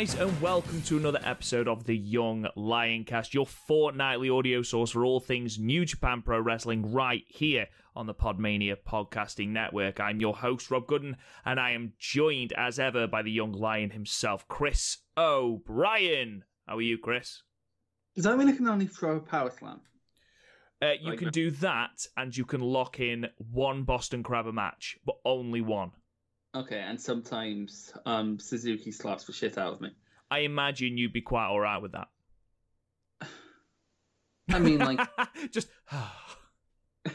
Guys, and welcome to another episode of the Young Lioncast, your fortnightly audio source for all things New Japan Pro Wrestling, right here on the Podmania Podcasting Network. I'm your host, Rob Gooden, and I am joined as ever by the Young Lion himself, Chris O'Brien. How are you, Chris? Does that mean I can only throw a power slam? Uh, you Like can that. do that, and you can lock in one Boston Crabber match, but only one. Okay, and sometimes um, Suzuki slaps the shit out of me. I imagine you'd be quite all right with that. I mean, like, just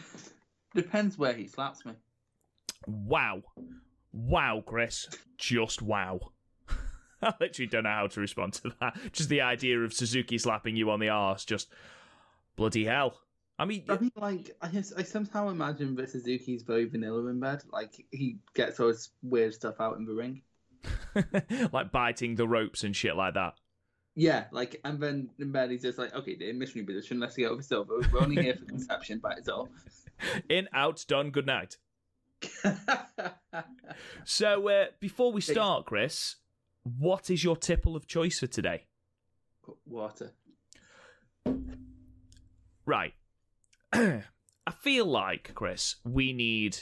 depends where he slaps me. wow, wow, Chris, just wow. I literally don't know how to respond to that. Just the idea of Suzuki slapping you on the arse, just bloody hell. I mean, I mean, like, I, I somehow imagine that Suzuki's very vanilla in bed. Like, he gets all his weird stuff out in the ring. like biting the ropes and shit like that. Yeah, like, and then in bed he's just like, okay, the missionary position, let's get over silver. We're only here for conception, but it's all. In, out, done, good night. So, uh, before we start, Chris, what is your tipple of choice for today? Water. Right. I feel like, Chris, we need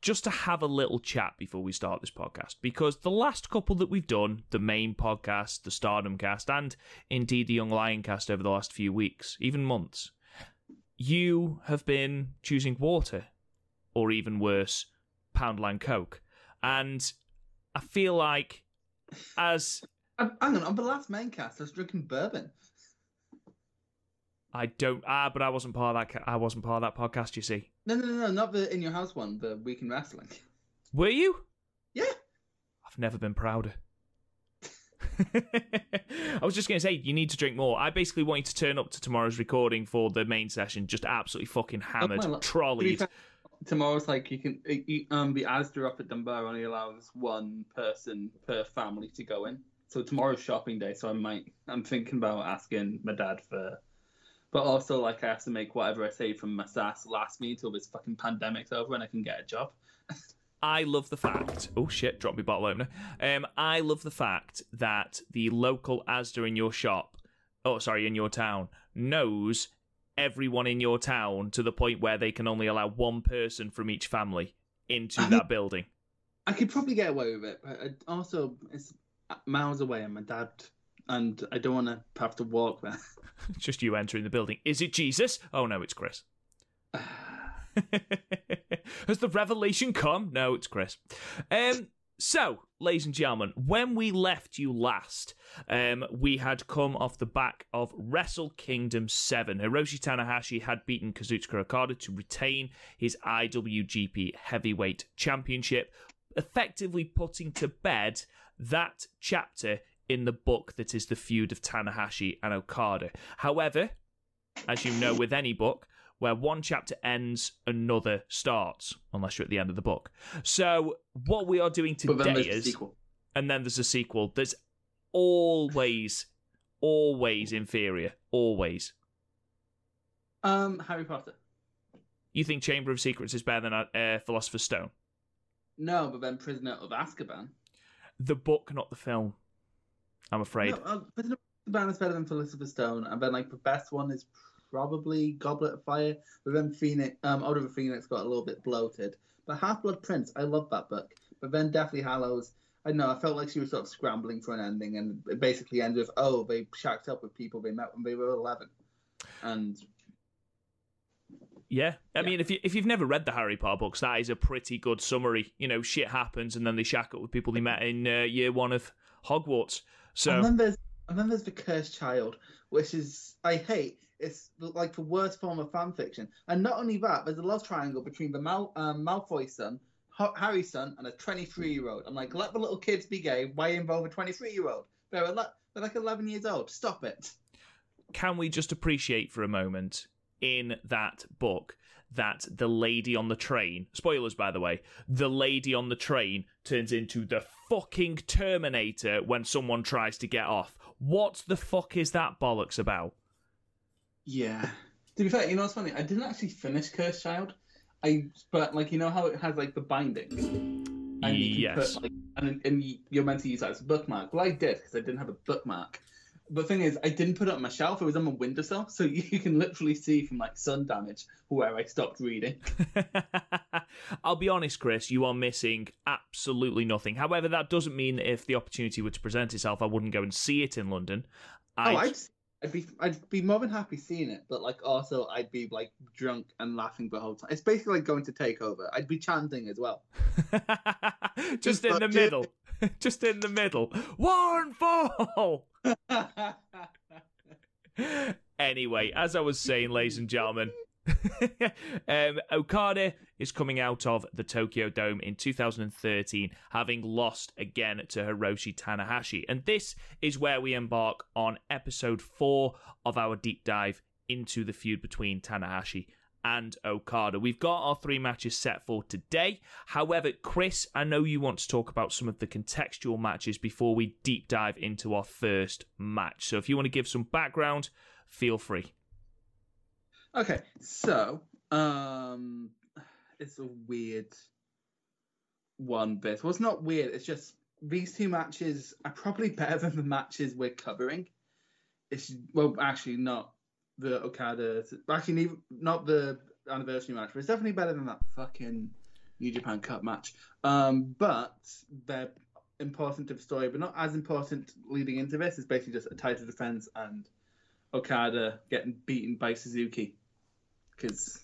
just to have a little chat before we start this podcast because the last couple that we've done, the main podcast, the Stardom cast, and indeed the Young Lion cast over the last few weeks, even months, you have been choosing water or even worse, Poundland Coke. And I feel like as Um, hang on, on the last main cast, I was drinking bourbon. I don't ah, but I wasn't part of that I wasn't part of that podcast, you see. No, no, no, no, not the In Your House one, the Week in Wrestling. Were you? Yeah. I've never been prouder. I was just going to say, you need to drink more. I basically want you to turn up to tomorrow's recording for the main session, just absolutely fucking hammered, be trolleyed. Tomorrow's like you can you, um the Asda up at Dunbar only allows one person per family to go in. So tomorrow's shopping day, so I might I'm thinking about asking my dad for but also like I have to make whatever I save from my SAS last me until this fucking pandemic's over and I can get a job. I love the fact. Oh shit! Drop me bottle opener. Um, I love the fact that the local Asda in your shop, oh sorry, in your town, knows everyone in your town to the point where they can only allow one person from each family into I that building. I could probably get away with it, but also it's miles away and my dad and I don't want to have to walk there. Just you entering the building. Is it Jesus? Oh no, it's Chris. Has the revelation come? No, it's Chris. Um, so, ladies and gentlemen, when we left you last, um, we had come off the back of Wrestle Kingdom 7. Hiroshi Tanahashi had beaten Kazuchika Okada to retain his IWGP Heavyweight Championship, effectively putting to bed that chapter in the book that is the feud of Tanahashi and Okada. However, as you know with any book, where one chapter ends, another starts, unless you're at the end of the book. So, what we are doing today is, sequel. and then there's a sequel. There's always, always inferior. Always. Um, Harry Potter. You think Chamber of Secrets is better than uh, Philosopher's Stone? No, but then Prisoner of Azkaban. The book, not the film. I'm afraid. No, uh, of Azkaban is better than Philosopher's Stone, and then like the best one is probably Goblet of Fire. But then Phoenix, um, Order of Phoenix got a little bit bloated. But Half Blood Prince, I love that book. But then Deathly Hallows, I don't know, I felt like she was sort of scrambling for an ending, and it basically ended with, oh, they shacked up with people they met when they were 11. And Yeah, I Yeah. mean, if you if you've never read the Harry Potter books, that is a pretty good summary. You know, shit happens, and then they shack up with people they met in uh, year one of Hogwarts. And So then there's And then there's the Cursed Child, which is I hate. It's like the worst form of fan fiction. And not only that, there's a love triangle between the Mal- um, Malfoy son, Harry's son, and a 23 year old. I'm like, let the little kids be gay. Why involve a 23 year old? They're, ele- they're like 11 years old. Stop it. Can we just appreciate for a moment in that book that the lady on the train, spoilers by the way, the lady on the train turns into the fucking Terminator when someone tries to get off. What the fuck is that bollocks about? Yeah. To be fair, you know what's funny? I didn't actually finish Cursed Child. I but like you know how it has like the bindings. And yes. Put, like, and, and you're meant to use that as a bookmark. Well, I did because I didn't have a bookmark. But the thing is, I didn't put it on my shelf. It was on my windowsill, so you can literally see from like sun damage where I stopped reading. I'll be honest, Chris, you are missing absolutely nothing. However, that doesn't mean that if the opportunity were to present itself, I wouldn't go and see it in London. Oh, I'd, I'd be I'd be more than happy seeing it, but like also I'd be like drunk and laughing the whole time. It's basically like going to takeover. I'd be chanting as well. just in the middle. just in the middle. One fall. anyway, as I was saying, ladies and gentlemen, um, Okada is coming out of the Tokyo Dome in 2013, having lost again to Hiroshi Tanahashi. And this is where we embark on episode four of our deep dive into the feud between Tanahashi and Okada. We've got our three matches set for today. However, Chris, I know you want to talk about some of the contextual matches before we deep dive into our first match. So if you want to give some background, feel free. Okay, so um, it's a weird one bit. Well, it's not weird. It's just these two matches are probably better than the matches we're covering. It's well, actually not the Okada. Actually, not the anniversary match, but it's definitely better than that fucking New Japan Cup match. Um, but they're important to the story, but not as important leading into this. It's basically just a title defense and Okada getting beaten by Suzuki because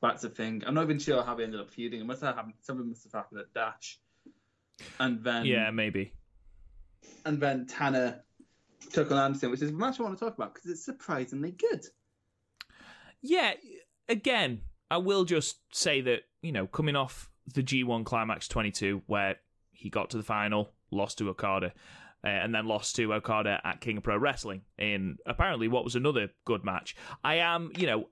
that's a thing. I'm not even sure how they ended up feuding. It must have happened. Something must have happened at Dash, and then yeah, maybe. And then Tana on Anderson, which is a match I want to talk about because it's surprisingly good. Yeah, again, I will just say that you know, coming off the G1 Climax 22, where he got to the final, lost to Okada. Uh, and then lost to Okada at King of Pro Wrestling in apparently what was another good match. I am, you know,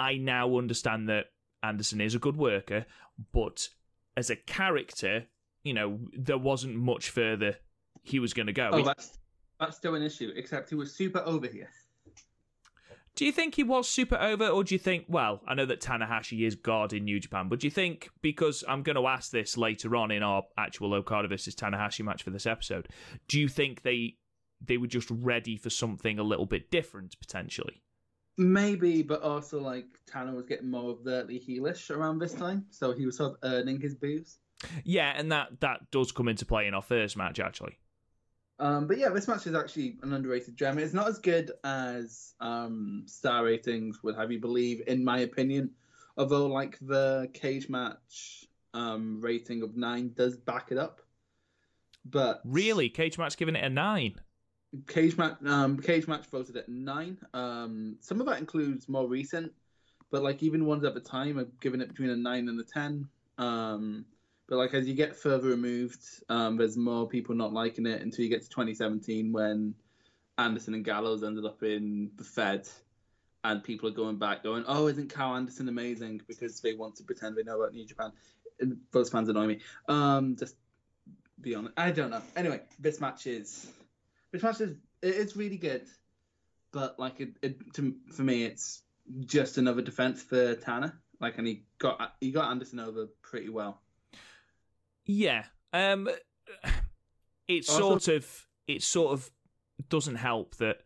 I now understand that Anderson is a good worker, but as a character, you know, there wasn't much further he was going to go. Oh, that's that's still an issue. Except he was super over here. Do you think he was super over, or do you think? Well, I know that Tanahashi is God in New Japan, but do you think because I'm going to ask this later on in our actual Okada versus Tanahashi match for this episode? Do you think they they were just ready for something a little bit different potentially? Maybe, but also like Tana was getting more overtly heelish around this time, so he was sort of earning his booze. Yeah, and that that does come into play in our first match actually. Um, but yeah, this match is actually an underrated gem. It's not as good as um, star ratings would have you believe, in my opinion. Although, like the Cagematch um, rating of nine does back it up. But really, Cagematch giving it a nine. Cagematch, um, Cagematch voted at nine. Um, some of that includes more recent, but like even ones at the time, I've given it between a nine and a ten. But like as you get further removed, um, there's more people not liking it until you get to 2017 when Anderson and Gallows ended up in the Fed, and people are going back going, "Oh, isn't Karl Anderson amazing?" Because they want to pretend they know about New Japan. Those fans annoy me. Um, just be honest. I don't know. Anyway, this match is this match is it's really good, but like it, it to, for me, it's just another defense for Tana. Like, and he got he got Anderson over pretty well. Yeah. Um it sort of it sort of doesn't help that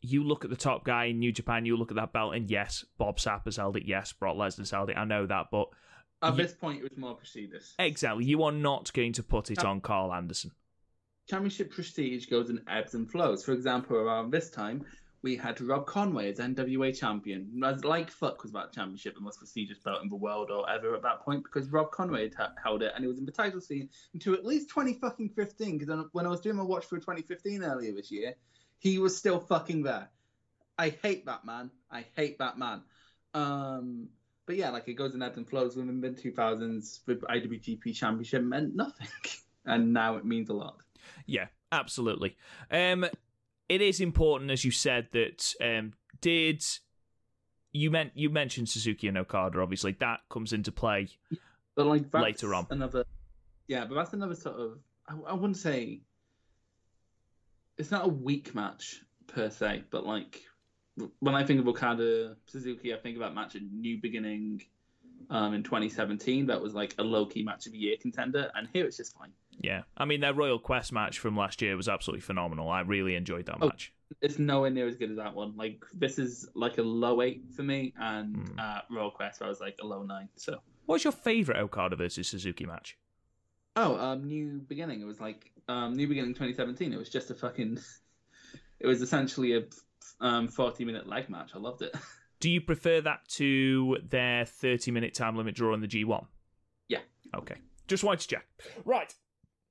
you look at the top guy in New Japan, you look at that belt, and yes, Bob Sapp has held it, yes, Brock Lesnar's held it, I know that, but at you, this point it was more prestigious. Exactly. You are not going to put it on Karl Anderson. Championship prestige goes in ebbs and flows. For example, around this time, We had Rob Conway as NWA champion. Like fuck was that championship, the most prestigious belt in the world or ever at that point, because Rob Conway had held it and he was in the title scene until at least 20 fucking 15. Because when I was doing my watch for 2015 earlier this year, he was still fucking there. I hate that man. I hate that man. Um, but yeah, like it goes in ebbs and flows. Within the mid 2000s, the IWGP Championship meant nothing, and now it means a lot. Yeah, absolutely. Um, it is important, as you said, that um, did you meant you mentioned Suzuki and Okada. Obviously, that comes into play. But like later on, another yeah, but that's another sort of I, I wouldn't say it's not a weak match per se, but like when I think of Okada Suzuki, I think of that match at New Beginning um, in 2017. That was like a low key match of the year contender, and here it's just fine. Yeah, I mean their Royal Quest match from last year was absolutely phenomenal. I really enjoyed that Oh, match. It's nowhere near as good as that one. Like this is like a low eight for me, and Hmm. uh, Royal Quest I was like a low nine. So What's your favorite Okada versus Suzuki match? oh, um, New Beginning. It was like um, New Beginning 2017. It was just a fucking. It was essentially a um, 40 minute leg match. I loved it. Do you prefer that to their 30 minute time limit draw in the G1? Yeah. Okay. Just wanted to check. Right.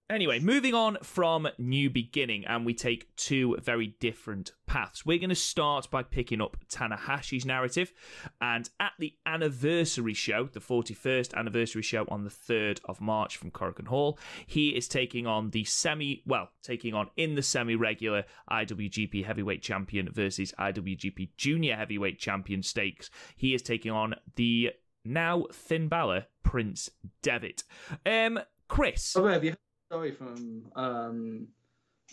Anyway, moving on from New Beginning, and we take two very different paths. We're going to start by picking up Tanahashi's narrative, and at the anniversary show, the 41st anniversary show on the 3rd of March from Korakuen Hall, he is taking on the semi, well, taking on in the semi regular IWGP Heavyweight Champion versus IWGP Junior Heavyweight Champion stakes. He is taking on the now Finn Balor Prince Devitt. Um, Chris. Oh, have you story from um,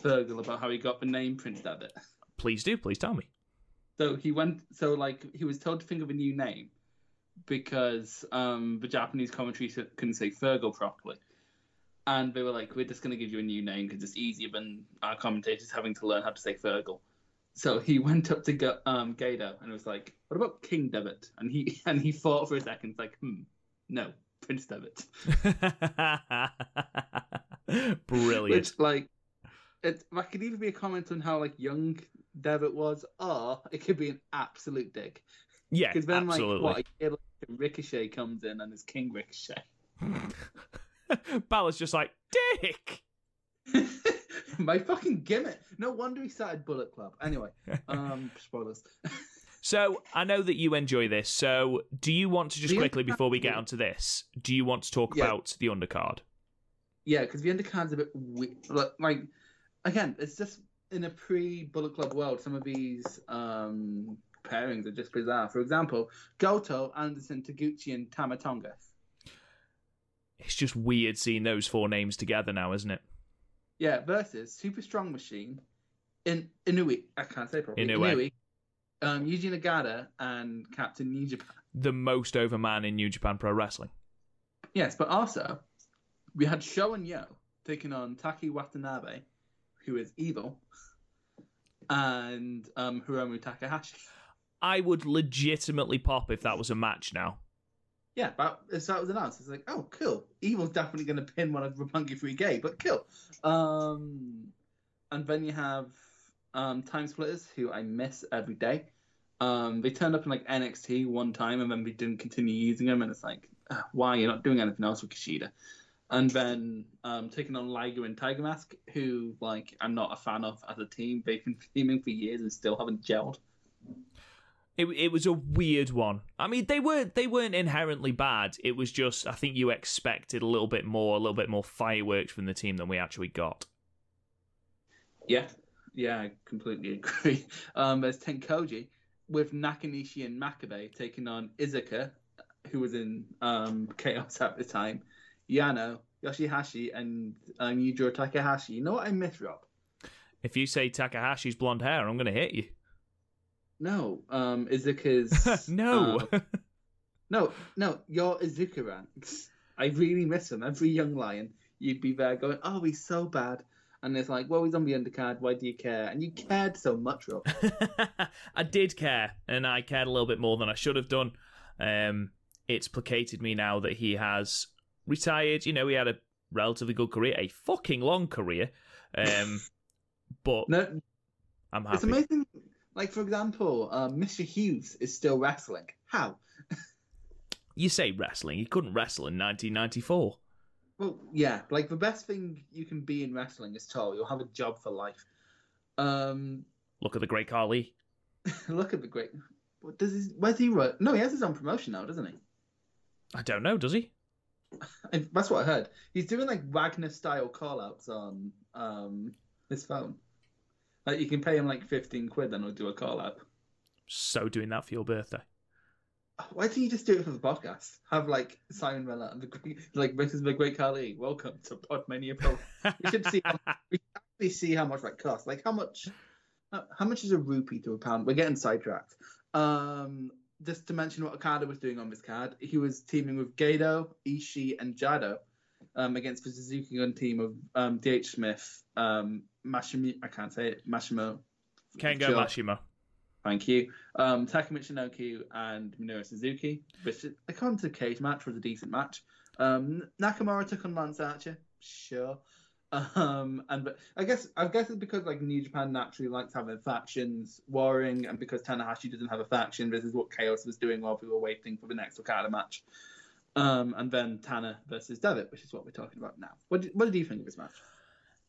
Fergal about how he got the name Prince Devitt? Please do. Please tell me. So he went. So like he was told to think of a new name because um, the Japanese commentary couldn't say Fergal properly, and they were like, "We're just going to give you a new name because it's easier than our commentators having to learn how to say Fergal." So he went up to Ga- um, Gato and was like, "What about King Devitt?" And he and he thought for a second, it's like, "Hmm, no, Prince Devitt." Brilliant. Which like it that could either be a comment on how like young Devitt was, or it could be an absolute dick. yeah, Because then absolutely. like what a year later, Ricochet comes in and is King Ricochet. Balor's just like, Dick! My fucking gimmick. No wonder he started Bullet Club. Anyway, um spoilers. So I know that you enjoy this. So do you want to just The quickly before we get onto this, do you want to talk Yeah. about the undercard? yeah, because the undercard's a bit weird. Like, again, it's just in a pre-Bullet Club world. Some of these um pairings are just bizarre. For example, Goto, Anderson, Taguchi, and Tama Tonga. It's just weird seeing those four names together now, isn't it? Yeah, versus Super Strong Machine, in Inui. I can't say properly. Inoue. Inui, um, Yuji Nagata, and Captain New Japan. The most over man in New Japan Pro Wrestling. Yes, but also we had Sho and Yo taking on Taki Watanabe, who is evil, and um, Hiromu Takahashi. I would legitimately pop if that was a match now. Yeah, but so that was announced. It's like, oh, cool. Evil's definitely going to pin one of Roppongi 3K, but cool. Um, and then you have um, Time Splitters, who I miss every day. Um, they turned up in like NXT one time, and then we didn't continue using them, and it's like, ah, why you're not doing anything else with Kushida? And then um, taking on Liger and Tiger Mask, who like I'm not a fan of as a team. They've been teaming for years and still haven't gelled. It it was a weird one. I mean, they weren't they weren't inherently bad. It was just I think you expected a little bit more, a little bit more fireworks from the team than we actually got. Yeah, yeah, I completely agree. Um, there's TenCozy with Nakanishi and Makabe taking on Iizuka, who was in um, Chaos at the time, Yano, Yoshihashi, and um, Yujiro Takahashi. You know what I miss, Rob? If you say Takahashi's blonde hair, I'm going to hit you. No, um, Iizuka's. no. um, no, no, you're Iizuka ranks. I really miss him. Every young lion, you'd be there going, "Oh, he's so bad," and it's like, "Well, he's on the undercard. Why do you care?" And you cared so much, Rob. I did care, and I cared a little bit more than I should have done. Um, it's placated me now that he has retired. You know, he had a relatively good career, a fucking long career. Um, but No, I'm happy. It's amazing Like for example, uh, Mr. Hughes is still wrestling. How? You say wrestling. He couldn't wrestle in 1994. Well, yeah, like the best thing you can be in wrestling is tall. You'll have a job for life. Um, Look at the great Khali. look at the great. What does his? Where's he work? No, he has his own promotion now, doesn't he? I don't know, does he? That's what I heard. He's doing like Wagner style call outs on um his phone. Like you can pay him like fifteen quid, then he'll do a call out. So doing that for your birthday. Why don't you just do it for the podcast? Have like Simon Miller and the great, like this is the great Khali. Welcome to Podmania Pro. We should see. How, we actually see how much that costs. Like how much? How how much is a rupee to a pound? We're getting sidetracked. Um, just to mention what Okada was doing on this card, he was teaming with Gedo, Ishii, and Jado um, against the Suzuki Gun team of um, DH Smith, um, Mashimi. I can't say it. Mashimo. Kengo Sure. Mashima. Thank you. Um, Taka Michinoku and Minoru Suzuki, which, according to the Cagematch, was a decent match. Um, Nakamura took on Lance Archer, sure. Um, and but I guess I guess it's because like New Japan naturally likes having factions warring, and because Tanahashi doesn't have a faction, this is what Chaos was doing while we were waiting for the next Okada match. Um, and then Tana versus Devitt, which is what we're talking about now. What did, what did you think of this match?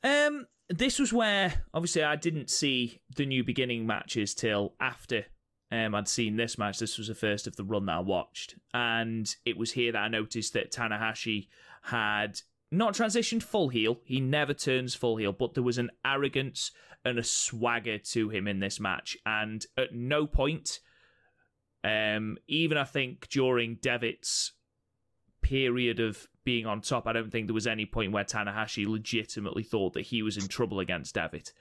Um, this was where obviously I didn't see the new beginning matches till after um I'd seen this match. This was the first of the run that I watched, and it was here that I noticed that Tanahashi had not transitioned full heel. He never turns full heel, but there was an arrogance and a swagger to him in this match, and at no point, um, even I think during Devitt's period of being on top, I don't think there was any point where Tanahashi legitimately thought that he was in trouble against Devitt.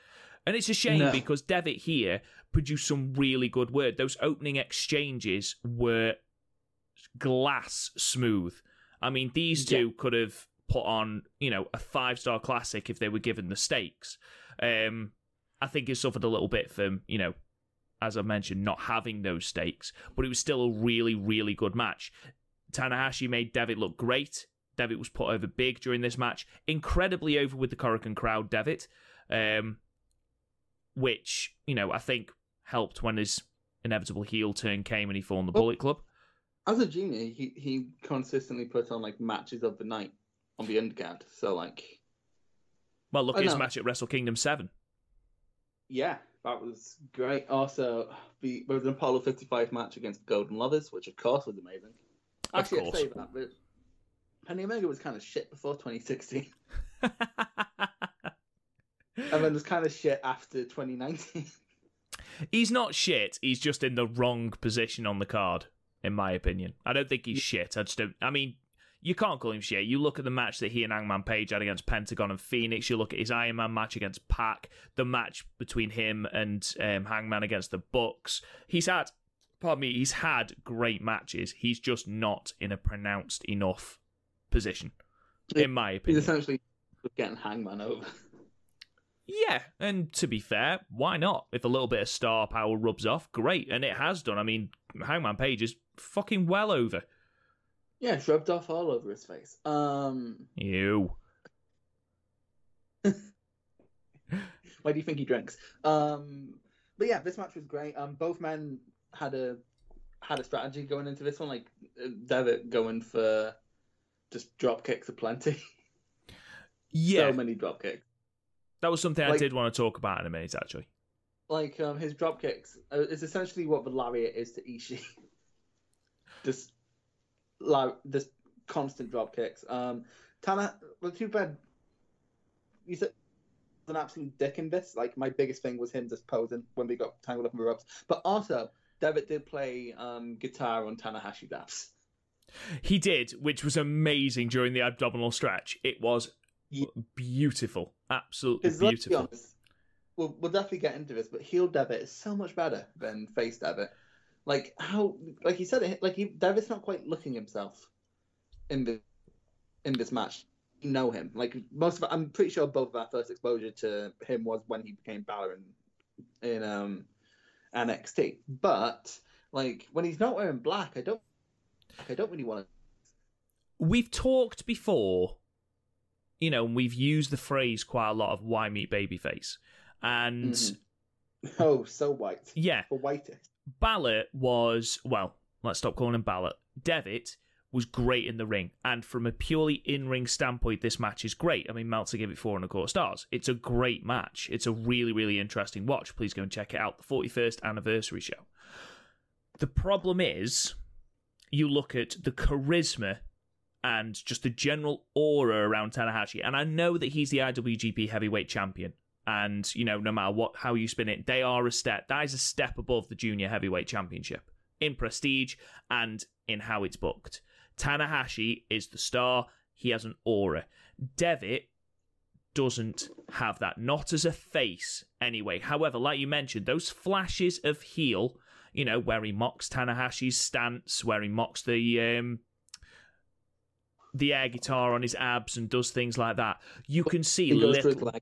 And it's a shame No. because Devitt here produced some really good work. Those opening exchanges were glass smooth. I mean, these two could have put on, you know, a five star classic if they were given the stakes. Um, I think it suffered a little bit from, you know, as I mentioned, not having those stakes, but it was still a really, really good match. Tanahashi made Devitt look great. Devitt was put over big during this match, incredibly over with the Korakuen crowd. Devitt, um, which you know I think helped when his inevitable heel turn came and he formed the Well- Bullet Club. As a junior, he, he consistently put on like matches of the night on the undercard. So like Well, look I at his match at Wrestle Kingdom Seven. Yeah, that was great. Also, the, there was an Apollo 55 match against the Golden Lovers, which of course was amazing. Of Actually, course. I'd say that, but Kenny Omega was kind of shit before 2016, and then was kind of shit after 2019. he's not shit. He's just in the wrong position on the card, in my opinion. I don't think he's shit. I just don't. I mean, you can't call him shit. You look at the match that he and Hangman Page had against Pentagon and Fenix. You look at his Iron Man match against Pac. The match between him and um, Hangman against the Bucks. He's had, pardon me, he's had great matches. He's just not in a pronounced enough position, in my He's opinion. essentially getting Hangman over. Yeah, and to be fair, why not? If a little bit of star power rubs off, great, and it has done. I mean, Hangman Page is fucking well over. Yeah, it's rubbed off all over his face. Um, You. why do you think he drinks? Um, but yeah, this match was great. Um, both men had a had a strategy going into this one, like Devitt going for just drop kicks aplenty. Yeah, so many drop kicks. that was something I did want to talk about in a minute, actually. Like um, his drop kicks uh, is essentially what the lariat is to Ishii. just, like just constant drop kicks. Um, Tana, well, too bad. You said an absolute dick in this. Like my biggest thing was him just posing when we got tangled up in the ropes. But also, Devitt did play um, guitar on Tanahashi daps. He did, which was amazing during the abdominal stretch. It was Yeah. beautiful, absolutely let's be beautiful. honest, we'll, we'll definitely get into this, but heel Devitt is so much better than face Devitt. Like how, like he said, it, like he, Devitt's not quite looking himself in the in this match. You know him. Like most of, I'm pretty sure both of our first exposure to him was when he became Balor in, in um NXT. But like when he's not wearing black, I don't, I don't really want to. We've talked before, you know, and we've used the phrase quite a lot of "white meat babyface," and Mhm. Oh, so white. Yeah, For whitest. Balor was well. Let's stop calling him Balor. Devitt was great in the ring, and from a purely in-ring standpoint, this match is great. I mean, Meltzer gave it four and a quarter stars. It's a great match. It's a really, really interesting watch. Please go and check it out. The 41st anniversary show. The problem is, you look at the charisma and just the general aura around Tanahashi, and I know that he's the IWGP Heavyweight Champion. And you know, no matter what, how you spin it, they are a step. That is a step above the Junior Heavyweight Championship in prestige and in how it's booked. Tanahashi is the star. He has an aura. Devitt doesn't have that, not as a face anyway. However, like you mentioned, those flashes of heel, you know, where he mocks Tanahashi's stance, where he mocks the um, the air guitar on his abs and does things like that. You can see He goes little. leg.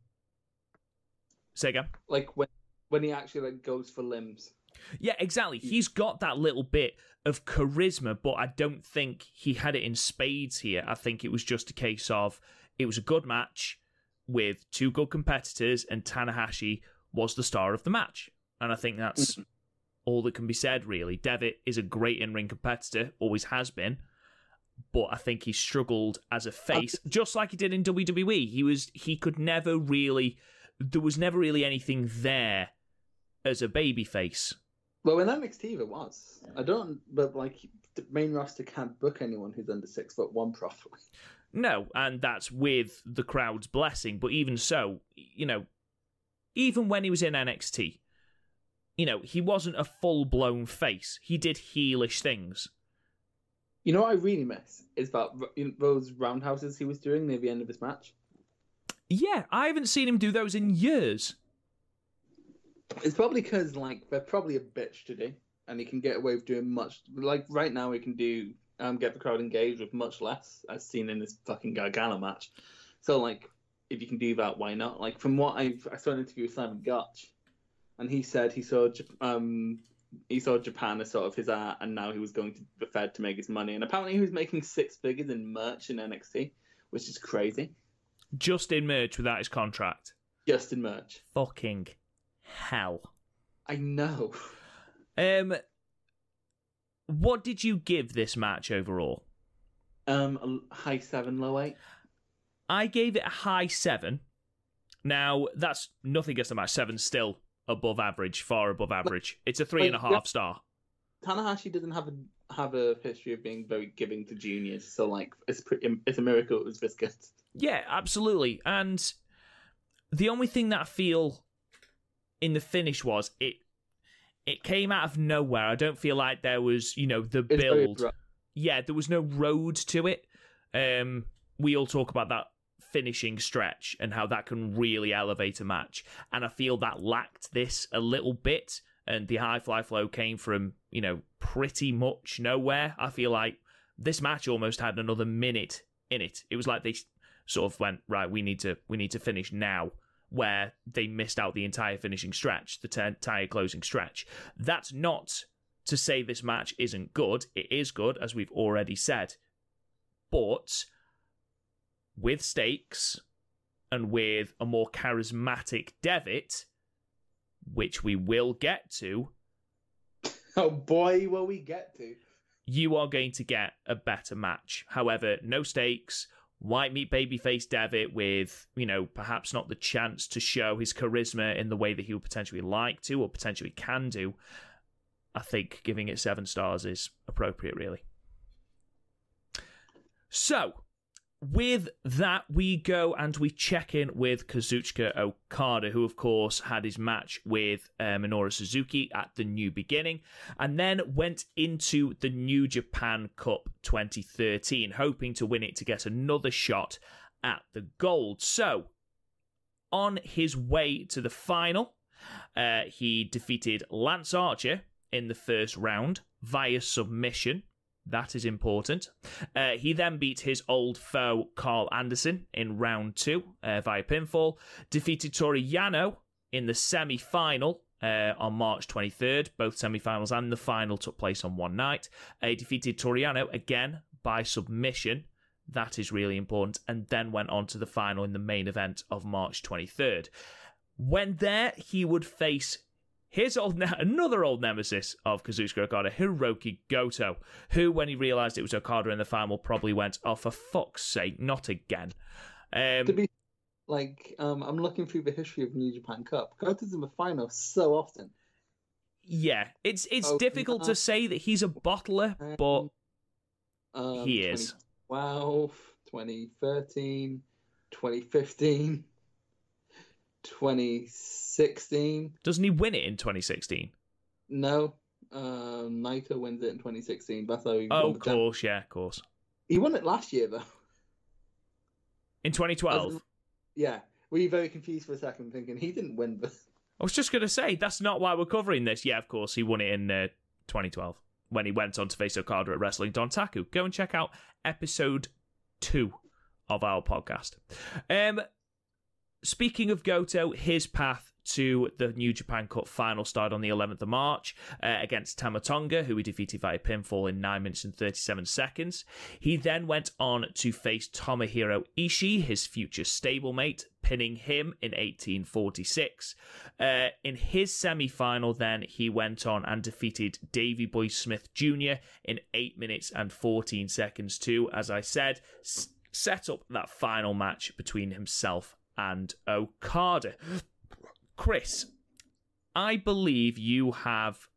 Say again. Like when when he actually like goes for limbs. Yeah, exactly. He's got that little bit of charisma, but I don't think he had it in spades here. I think it was just a case of it was a good match with two good competitors, and Tanahashi was the star of the match. And I think that's all that can be said, really. Devitt is a great in ring competitor, always has been. But I think he struggled as a face, just like he did in WWE. He was he could never really there was never really anything there as a baby face. Well, in NXT it was. I don't, but like the main roster can't book anyone who's under six foot one properly. No, and that's with the crowd's blessing. But even so, you know, even when he was in NXT, you know, he wasn't a full blown face. He did heelish things. You know what I really miss is that those roundhouses he was doing near the end of his match. Yeah, I haven't seen him do those in years. It's probably because like they're probably a bitch to do, and he can get away with doing much. Like right now, he can do um get the crowd engaged with much less, as seen in this fucking Gargano match. So like, if you can do that, why not? Like from what I've I saw an interview with Simon Gotch, and he said he saw um he saw Japan as sort of his art, and now he was going to the Fed to make his money. And apparently, he was making six figures in merch in NXT, which is crazy. Just in merch without his contract. Just in merch. Fucking hell. I know. Um, what did you give this match overall? Um, a high seven, low eight. I gave it a high seven. Now that's nothing against the match. Seven still above average, far above average. It's a three and a yeah. half star. Tanahashi doesn't have a have a history of being very giving to juniors, so like it's pretty, it's a miracle it was good. Yeah, absolutely. And the only thing that I feel in the finish was it it came out of nowhere. I don't feel like there was, you know, the It's build. yeah, there was no road to it. Um, we all talk about that finishing stretch and how that can really elevate a match, and I feel that lacked this a little bit. And the high fly flow came from you know pretty much nowhere. I feel like this match almost had another minute in it. It was like they sort of went right. We need to we need to finish now. Where they missed out the entire finishing stretch, the t- entire closing stretch. That's not to say this match isn't good. It is good, as we've already said. But with stakes and with a more charismatic Devitt, which we will get to, Oh boy, will we get to? you are going to get a better match. However, no stakes. White meat babyface Devitt with, you know, perhaps not the chance to show his charisma in the way that he would potentially like to or potentially can do. I think giving it seven stars is appropriate, really. So, with that, we go and we check in with Kazuchika Okada, who, of course, had his match with uh, Minoru Suzuki at the new beginning, and then went into the New Japan Cup 2013, hoping to win it to get another shot at the gold. So, on his way to the final, uh, he defeated Lance Archer in the first round via submission. That is important. Uh, he then beat his old foe Karl Anderson in round two uh, via pinfall, defeated Toru Yano in the semi final uh, on March 23rd. Both semi finals and the final took place on one night. Uh, he defeated Toru Yano again by submission. That is really important. And then went on to the final in the main event of March 23rd. When there, he would face Here's old ne- another old nemesis of Kazuchika Okada, Hirooki Goto, who, when he realised it was Okada in the final, probably went, "Oh, for fuck's sake, not again." Um, To be like, um, I'm looking through the history of New Japan Cup. Goto's in the final so often. yeah, it's it's Oh, difficult to say that he's a bottler, but Um, He is. 2012, 2013, 2015, 2016. doesn't he win it in 2016? No, um, Naito wins it in 2016. That's how he Oh, of the champ- course, yeah, of course. He won it last year though. In 2012. Yeah, were you very confused for a second, thinking he didn't win the? I was just going to say, that's not why we're covering this. Yeah, of course, he won it in uh, 2012 when he went on to face Okada at Wrestling Dontaku. Go and check out episode two of our podcast. Um, speaking of Goto, his path to the New Japan Cup final started on the 11th of March uh, against Tama Tonga, who he defeated via pinfall in 9 minutes and 37 seconds. He then went on to face Tomohiro Ishii, his future stablemate, pinning him in 1846. Uh, in his semi final, then, he went on and defeated Davey Boy Smith Jr. in 8 minutes and 14 seconds, too, as I said, s- set up that final match between himself and oh, Okada. Chris, I believe you have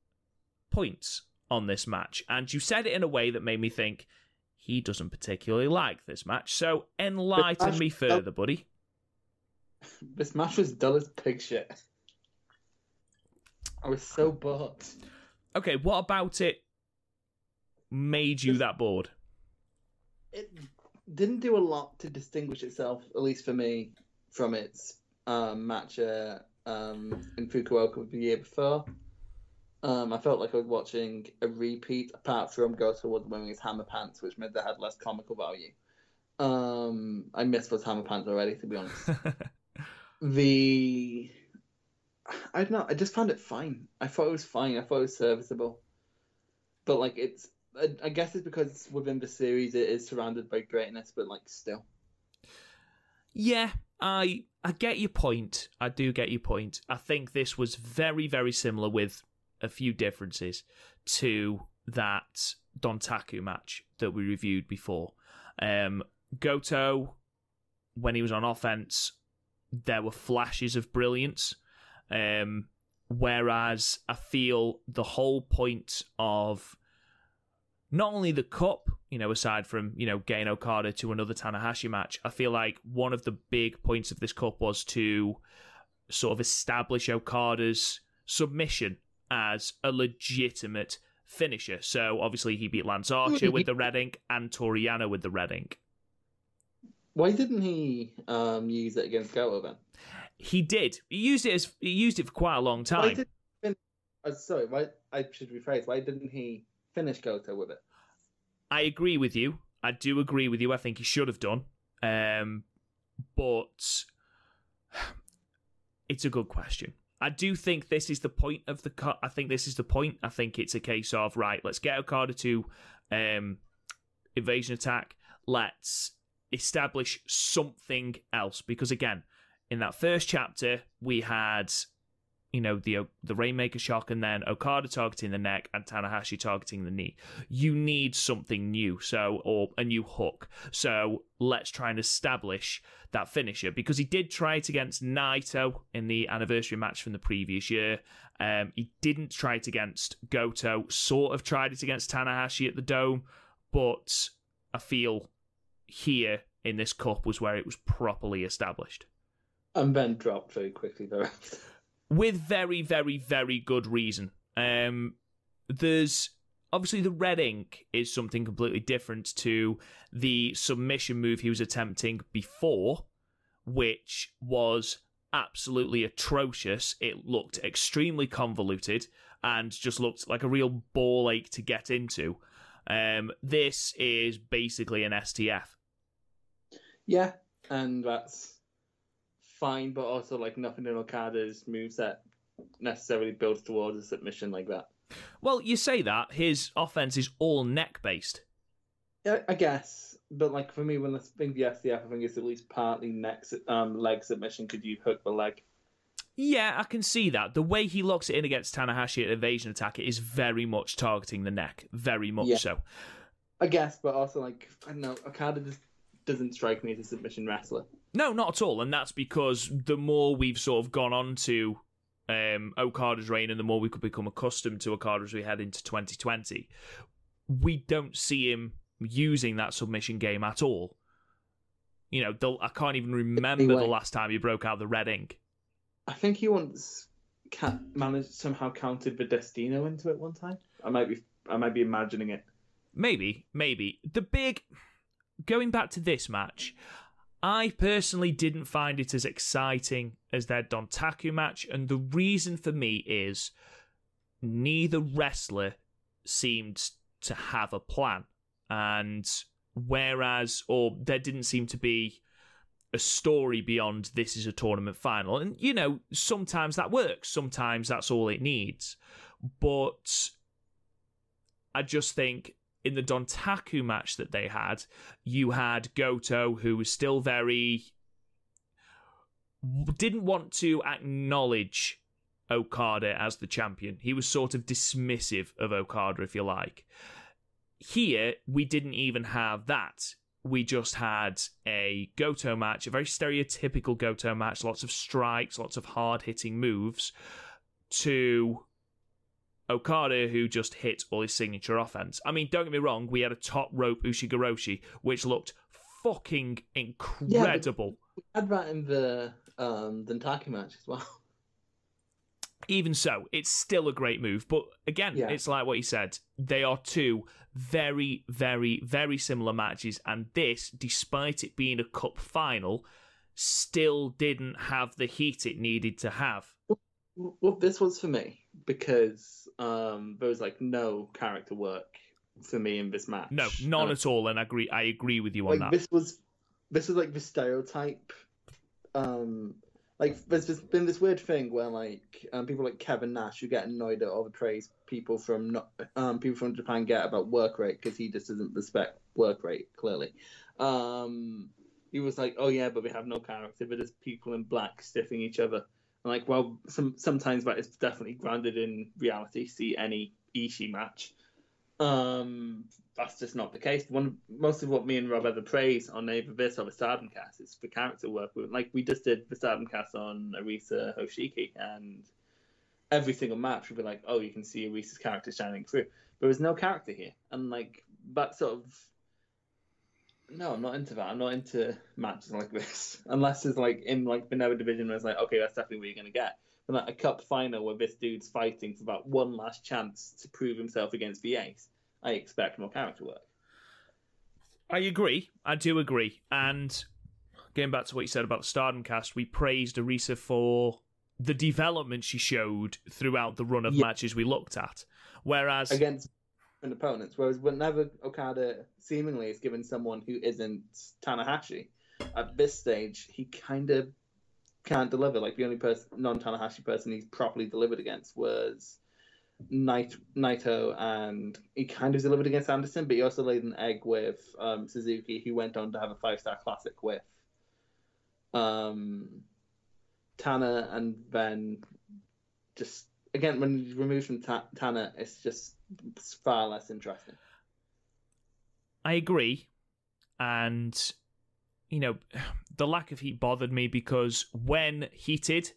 points on this match, and you said it in a way that made me think he doesn't particularly like this match. So enlighten match- me further, buddy. This match was dull as pig shit. I was so bored. Okay, what about it made you that bored? It didn't do a lot to distinguish itself, at least for me, from its um, match uh, um, in Fukuoka the year before. Um, I felt like I was watching a repeat, apart from Goto was wearing his hammer pants, which meant they had less comical value. Um, I missed those hammer pants already, to be honest. the I don't know. I just found it fine. I thought it was fine. I thought it was serviceable. But like it's, I, I guess it's because within the series it is surrounded by greatness, but like still. Yeah, I I get your point. I do get your point. I think this was very very similar with a few differences to that Dontaku match that we reviewed before. Um, Goto, when he was on offense, there were flashes of brilliance. Um, whereas I feel the whole point of not only the cup, you know, aside from, you know, getting Okada to another Tanahashi match, I feel like one of the big points of this cup was to sort of establish Okada's submission as a legitimate finisher. So obviously he beat Lance Archer with the red ink and Toru Yano with the red ink. Why didn't he um, use it against Goto then? He did. He used it as he used it for quite a long Why time. did uh, sorry, why I should rephrase. Why didn't he finish Goto with it? I agree with you. I do agree with you. I think he should have done. Um, but it's a good question. I do think this is the point of the cut. I think this is the point. I think it's a case of right. Let's get Okada to um, invasion attack. Let's establish something else because again, in that first chapter, we had you know the the Rainmaker shock and then Okada targeting the neck and Tanahashi targeting the knee. You need something new, so or a new hook. So let's try and establish that finisher because he did try it against Naito in the anniversary match from the previous year. Um, he didn't try it against Goto. Sort of tried it against Tanahashi at the Dome, but I feel here in this cup was where it was properly established And then dropped very quickly thereafter. with very, very, very good reason. Um, there's obviously the red ink is something completely different to the submission move he was attempting before, which was absolutely atrocious. It looked extremely convoluted and just looked like a real ball ache to get into. Um, this is basically an STF. Yeah, and that's fine, but also like nothing in Okada's moveset necessarily builds towards a submission like that. Well, you say that his offense is all neck based. Yeah, I guess, but like for me, when I think the STF, I think it's at least partly neck, um, leg submission. Could you hook the leg? Yeah, I can see that. The way he locks it in against Tanahashi at Invasion Attack it is very much targeting the neck. Very much Yeah. so. I guess, but also like I don't know, Okada just doesn't strike me as a submission wrestler. No, not at all. And that's because the more we've sort of gone on to um, Okada's reign and the more we could become accustomed to Okada as we head into 2020, we don't see him using that submission game at all. You know, the, I can't even remember the last time he broke out the red ink. I think he once ca- managed somehow counted Destino into it one time. I might be I might be imagining it. Maybe, maybe. The big. Going back to this match, I personally didn't find it as exciting as their Dontaku match, and the reason for me is neither wrestler seemed to have a plan. And whereas, or there didn't seem to be a story beyond this is a tournament final. And, you know, sometimes that works, sometimes that's all it needs. But I just think in the Dontaku match that they had, you had Goto, who was still very. didn't want to acknowledge Okada as the champion. He was sort of dismissive of Okada, if you like. Here, we didn't even have that. We just had a Goto match, a very stereotypical Goto match, lots of strikes, lots of hard hitting moves, to Okada, who just hit all his signature offense. I mean, don't get me wrong, we had a top rope Ushigoroshi, which looked fucking incredible. We had that in the um the Taki match as well. Even so, it's still a great move. But again, Yeah. it's like what you said. They are two very, very, very similar matches. And this, despite it being a cup final, still didn't have the heat it needed to have. Well, this was for me because um there was like no character work for me in this match. No, none Um, at all. And I agree I agree with you on like that. this was this was like the stereotype um like there's just been this weird thing where like um, people like Kevin Nash who get annoyed at all the praise people from not um people from Japan get about work rate because he just doesn't respect work rate clearly um he was like oh yeah but we have no character but just people in black stiffing each other like well some sometimes that is definitely grounded in reality see any Ishii match um, that's just not the case. One most of what me and Rob ever praise on either this or the Stardom cast is the character work. Like we just did the Stardom cast on Arisa Hoshiki, and every single match would be like, oh, you can see Arisa's character shining through. There was no character here, and like that sort of. No, I'm not into that. I'm not into matches like this, unless it's like in like the Never division where it's like, okay, that's definitely what you're gonna get. But like a cup final where this dude's fighting for that one last chance to prove himself against the ace, I expect more character work. I agree. I do agree. And getting back to what you said about the Stardom cast, we praised Arisa for the development she showed throughout the run of Yeah. matches we looked at. Whereas, against opponents. Whereas whenever Okada seemingly is given someone who isn't Tanahashi, at this stage he kind of can't deliver. Like the only person, non-Tanahashi person he's properly delivered against was Night Naito, and he kind of delivered against Anderson, but he also laid an egg with um, Suzuki, who went on to have a five-star classic with um, Tana, and then just again when you remove from Ta- Tana, it's just far less interesting. I agree. And, you know, the lack of heat bothered me because when heated,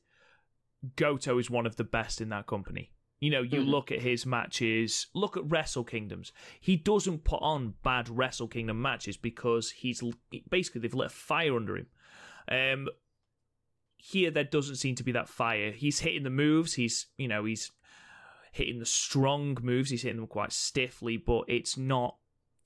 Goto is one of the best in that company. You know, you Mhm. look at his matches, look at Wrestle Kingdoms. He doesn't put on bad Wrestle Kingdom matches because he's basically they've lit a fire under him. Um, here, there doesn't seem to be that fire. He's hitting the moves. He's, you know, he's hitting the strong moves. He's hitting them quite stiffly, but it's not.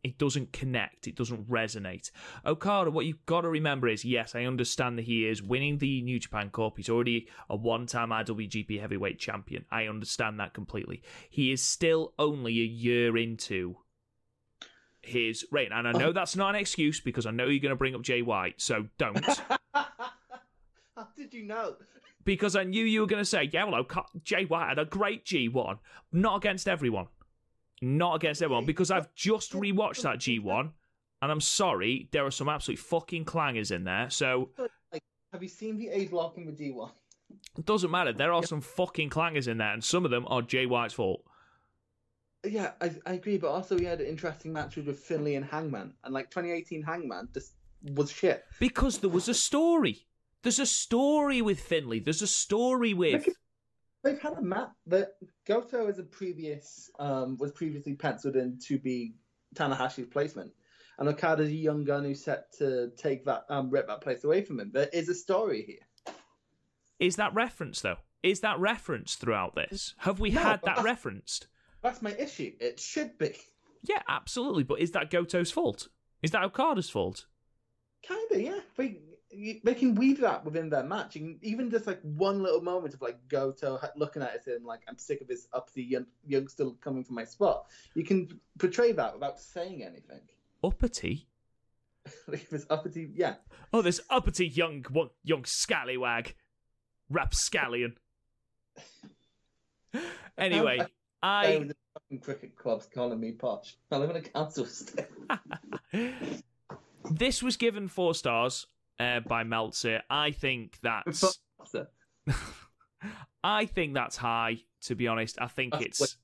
It doesn't connect. It doesn't resonate. Okada, what you've got to remember is, yes, I understand that he is winning the New Japan Cup. He's already a one-time IWGP Heavyweight Champion. I understand that completely. He is still only a year into his reign, and I know oh. that's not an excuse because I know you're going to bring up Jay White. So don't. How did you know? because I knew you were going to say, yeah, well, Jay White had a great G1, not against everyone. Not against everyone, because I've just rewatched that G1, and I'm sorry, there are some absolute fucking clangers in there. So, Like, have you seen the A block in the G1? It doesn't matter. There are some fucking clangers in there, and some of them are Jay White's fault. Yeah, I, I agree, but also we had an interesting matches with Finley and Hangman, and like 2018 Hangman just was shit. Because there was a story. There's a story with Finley. There's a story with. They've had a map that Goto as a previous um, was previously penciled in to be Tanahashi's placement, and Okada's a young gun who's set to take that um, rip that place away from him. There is a story here. Is that reference though? Is that reference throughout this? Have we No, had that that's- referenced? That's my issue. It should be Yeah, absolutely. But is that Goto's fault? Is that Okada's fault? kind of yeah. They they can weave that within their match. You can, even just like one little moment of like Goto looking at it and like I'm sick of this uppity young, youngster coming from my spot. You can portray that without saying anything. Uppity? like this uppity, yeah. Oh, this uppity young one, young scallywag, rapscallion. Anyway, I I the cricket club's calling me posh. I live in a council estate. this was given four stars uh, by Meltzer. I think that's I think that's high. To be honest, I think That's it's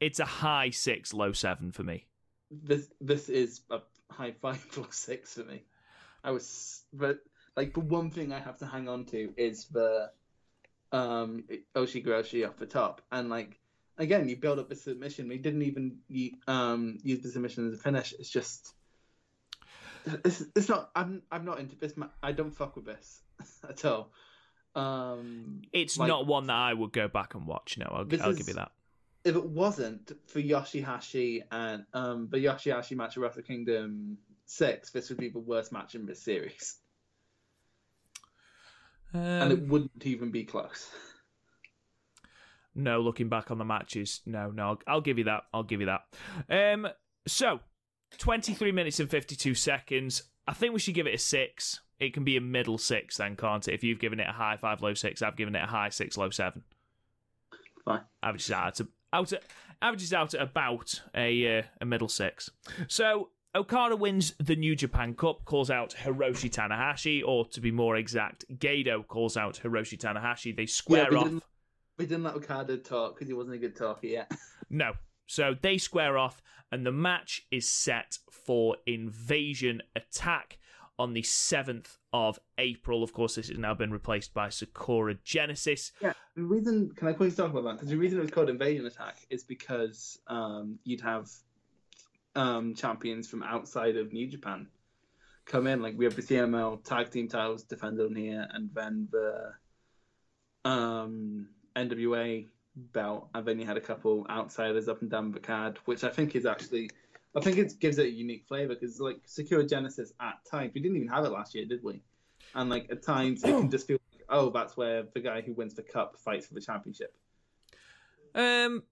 it's a high six, low seven for me. this this is a high five plus six for me. I was, but like the one thing I have to hang on to is the um Ushigoroshi off the top, and like again, you build up the submission. We didn't even um use the submission as a finish. It's just. It's, it's not. I'm. I'm not into this. I don't fuck with this at all. Um, It's like, not one that I would go back and watch. No, I'll, I'll is- give you that. if it wasn't for Yoshihashi and um the Yoshihashi match of Wrestle Kingdom six, this would be the worst match in this series, and it Um, wouldn't even be close. no, looking back on the matches, no, no, I'll, I'll give you that. I'll give you that. Um, so, 23 minutes and 52 seconds. I think we should give it a six. It can be a middle six, then, can't it? If you've given it a high five, low six, I've given it a high six, low seven. Fine. Averages out at, out at, averages out at about a uh, a middle six. So Okada wins the New Japan Cup, calls out Hiroshi Tanahashi, or to be more exact, Gedo calls out Hiroshi Tanahashi. They square we off. didn't, we didn't let Okada talk because he wasn't a good talker yet. No. So they square off, and the match is set for Invasion Attack on the 7th of April. Of course, this has now been replaced by Sakura Genesis. Yeah, the reason can I please talk about that? Because the reason it was called Invasion Attack is because um, you'd have um, champions from outside of New Japan come in. Like we have the CMLL tag team titles defended on here, and then the um, NWA belt, I've only had a couple outsiders up and down the card, which I think is actually. I think it gives it a unique flavor because, like, Sakura Genesis at times, we didn't even have it last year, did we? And like at times, it can just feel like, oh, that's where the guy who wins the cup fights for the championship. Um,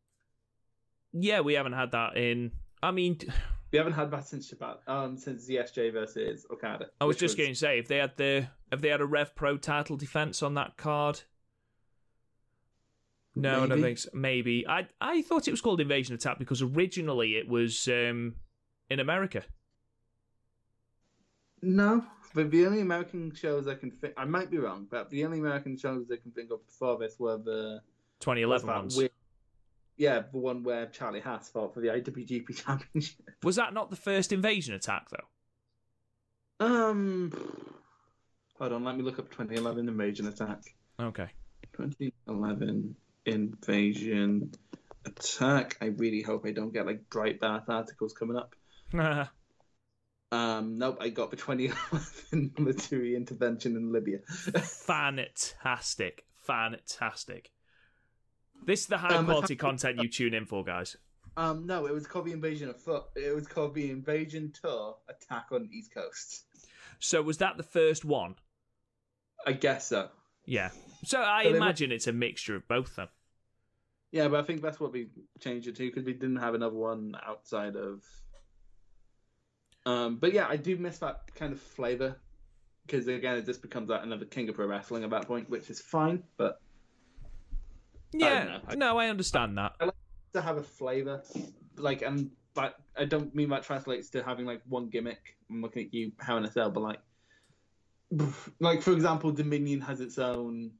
yeah, we haven't had that in. I mean, We haven't had that since Shibata, um, since ZSJ versus Okada. I was just going to say if they had the if they had a Rev Pro title defense on that card. No, I don't Maybe. think so. Maybe I I thought it was called Invasion Attack because originally it was um, in America. No, but the only American shows I can think, I might be wrong, but the only American shows I can think of before this were the 2011 ones. weird- yeah, the one where Charlie Haas fought for the IWGP Championship. Was that not the first Invasion Attack though? Um, hold on, let me look up 2011 Invasion Attack. Okay. 2011 Invasion Attack. I really hope I don't get like Breitbart articles coming up. Um, nope, I got the 2011 military intervention in Libya. fantastic, fantastic. This is the high Um, quality content you tune in for, guys. um, no, it was called the Invasion of Foot. It was called the Invasion Tour Attack on the East Coast. So was that the first one? I guess so. Yeah. So I So imagine it's a mixture of both then. Yeah, but I think that's what we changed it to because we didn't have another one outside of. Um, but yeah, I do miss that kind of flavor because again, it just becomes like another King of Pro Wrestling at that point, which is fine. But Yeah. I- No, I understand that. to have a flavor, like, and but I don't mean that translates to having like one gimmick. I'm looking at you, Hell in a Cell, but like, like for example, Dominion has its own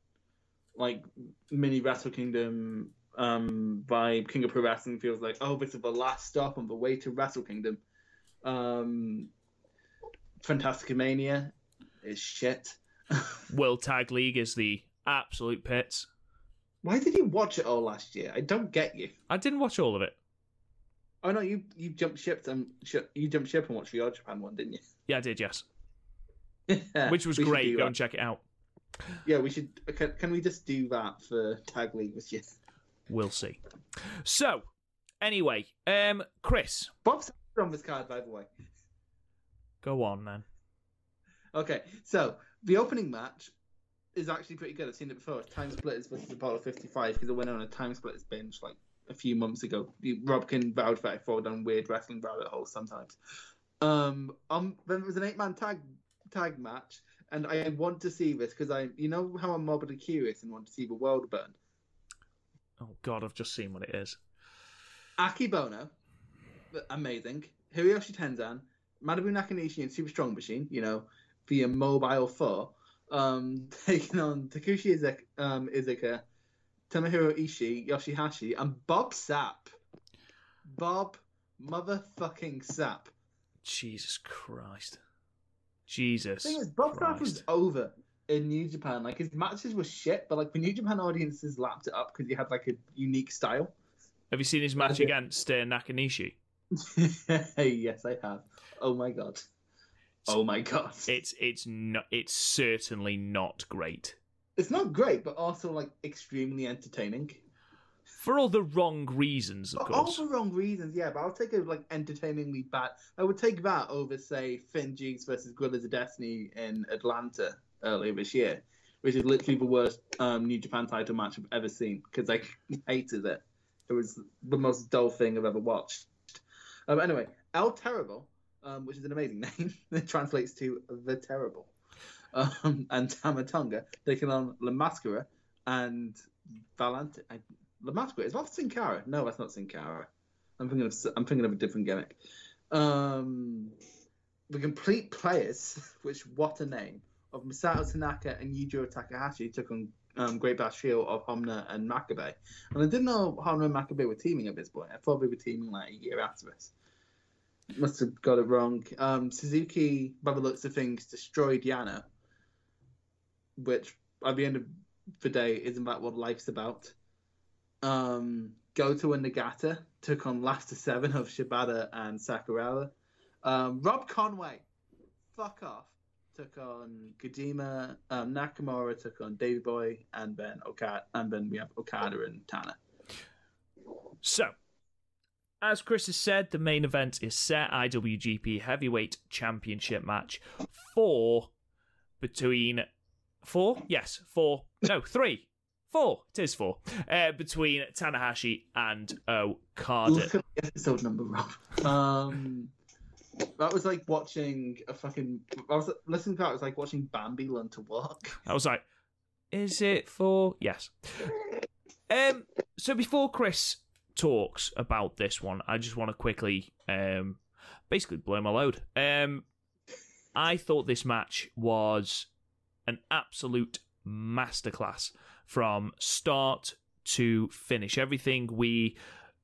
like mini Wrestle Kingdom um, vibe. King of Pro Wrestling feels like oh, this is the last stop on the way to Wrestle Kingdom. Um, Fantasticamania is shit. World Tag League is the absolute pits. Why did you watch it all last year? I don't get you. I didn't watch all of it. Oh no, you you jumped ship and you jumped ship and watched the All Japan one, didn't you? Yeah, I did. Yes, you? which was great. Go that. and check it out. Yeah, we should. Can, can we just do that for Tag League this year? We'll see. So, anyway, um, Chris, Bob's on this card, by the way. go on then. Okay, so the opening match is actually pretty good. I've seen it before. It's Time Splitters versus Apollo 55 because I went on a Time Splitters binge like a few months ago. You- Rob can vouch for it. I fall down weird wrestling rabbit holes sometimes. Um, um, then there was an eight-man tag tag match, and I want to see this because I, you know, how I'm morbidly curious and want to see the world burn. Oh God, I've just seen what it is. Akebono, amazing. Hiroshi Tenzan, Manabu Nakanishi, and Super Strong Machine, you know, via Mobile 4, um, taking on Takashi Iizuka, um, Iizuka Tomohiro Ishii, Yoshihashi, and Bob Sapp. Bob motherfucking Sapp. Jesus Christ. Jesus. The thing is, Bob Christ. was over in New Japan. Like, his matches were shit, but, like, the New Japan audiences lapped it up because he had, like, a unique style. Have you seen his match against uh, Nakanishi? yes, I have. Oh my god. Oh my god. It's it's not. It's certainly not great It's not great, but also like extremely entertaining. For all the wrong reasons, of For all the wrong reasons, yeah. But I'll take a like entertainingly bad. I would take that over, say, FinJuice versus Gorillas of Destiny in Atlanta earlier this year, which is literally the worst um, New Japan title match I've ever seen because I hated it. It was the most dull thing I've ever watched. Um, anyway, El Terrible, um, which is an amazing name, it translates to the Terrible, um, and Tama Tonga taking on La Mascara and Valiente. I, La Mascara is that Sin Cara? No, that's not Sin Cara. I'm thinking of I'm thinking of a different gimmick. Um, the complete players, which what a name, of Masato Tanaka and Yujiro Takahashi took on um, Great Bash Heel of Honma and Makabe. And I didn't know Honma and Makabe were teaming at this point. I thought they were teaming like a year after this. Must have got it wrong. Um, Suzuki, by the looks of things, destroyed Yano, which at the end of the day isn't that what life's about. Um, Goto and Nagata took on Laughter7 of Shibata and Sakuraba. Um, Rob Conway, fuck off, took on Kojima. Um, Nakamura took on Davey Boy, and then Okada, and then we have Okada and Tana. So, as Chris has said, the main event is set IWGP Heavyweight Championship match four between four, yes, four, no, three, four. It is four uh, between Tanahashi and Okada. Look at the episode number, Rob. Um, that was like watching a fucking. I was listening to that. It was like watching Bambi learn to walk. I was like, is it for yes? Um. So before Chris talks about this one, I just want to quickly, um, basically blow my load. Um, I thought this match was an absolute masterclass from start to finish. Everything we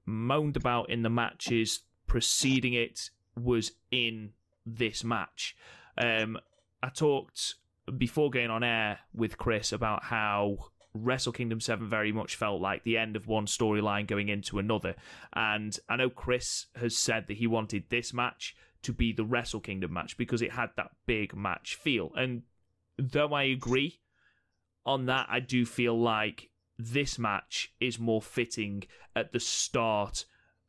moaned about in the matches preceding it was in this match. Um, I talked before going on air with Chris about how Wrestle Kingdom 7 very much felt like the end of one storyline going into another. And I know Chris has said that he wanted this match to be the Wrestle Kingdom match because it had that big match feel. And though I agree on that, I do feel like this match is more fitting at the start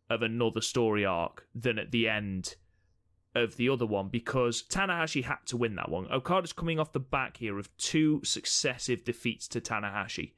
of another story arc than at the end of the other one because Tanahashi had to win that one. Okada's coming off the back here of two successive defeats to Tanahashi.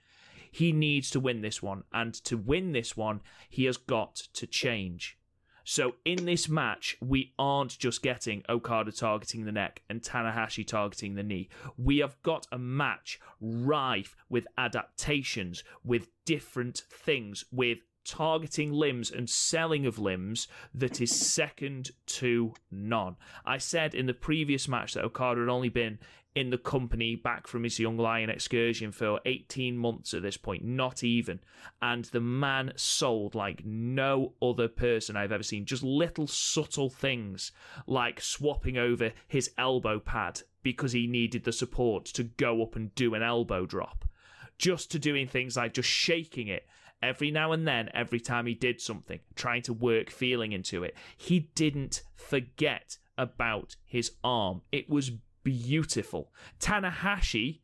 He needs to win this one, and to win this one, he has got to change. So in this match, we aren't just getting Okada targeting the neck and Tanahashi targeting the knee. We have got a match rife with adaptations, with different things, with targeting limbs and selling of limbs that is second to none. I said in the previous match that Okada had only been in the company back from his young lion excursion for 18 months at this point, not even. And the man sold like no other person I've ever seen. Just little subtle things like swapping over his elbow pad because he needed the support to go up and do an elbow drop. Just to doing things like just shaking it every now and then, every time he did something, trying to work feeling into it. He didn't forget about his arm. It was beautiful. Tanahashi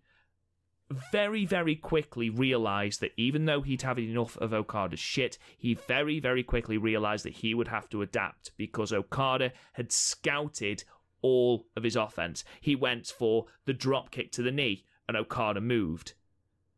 very, very quickly realized that even though he'd had enough of Okada's shit, he very, very quickly realized that he would have to adapt because Okada had scouted all of his offense. He went for the drop kick to the knee, and Okada moved.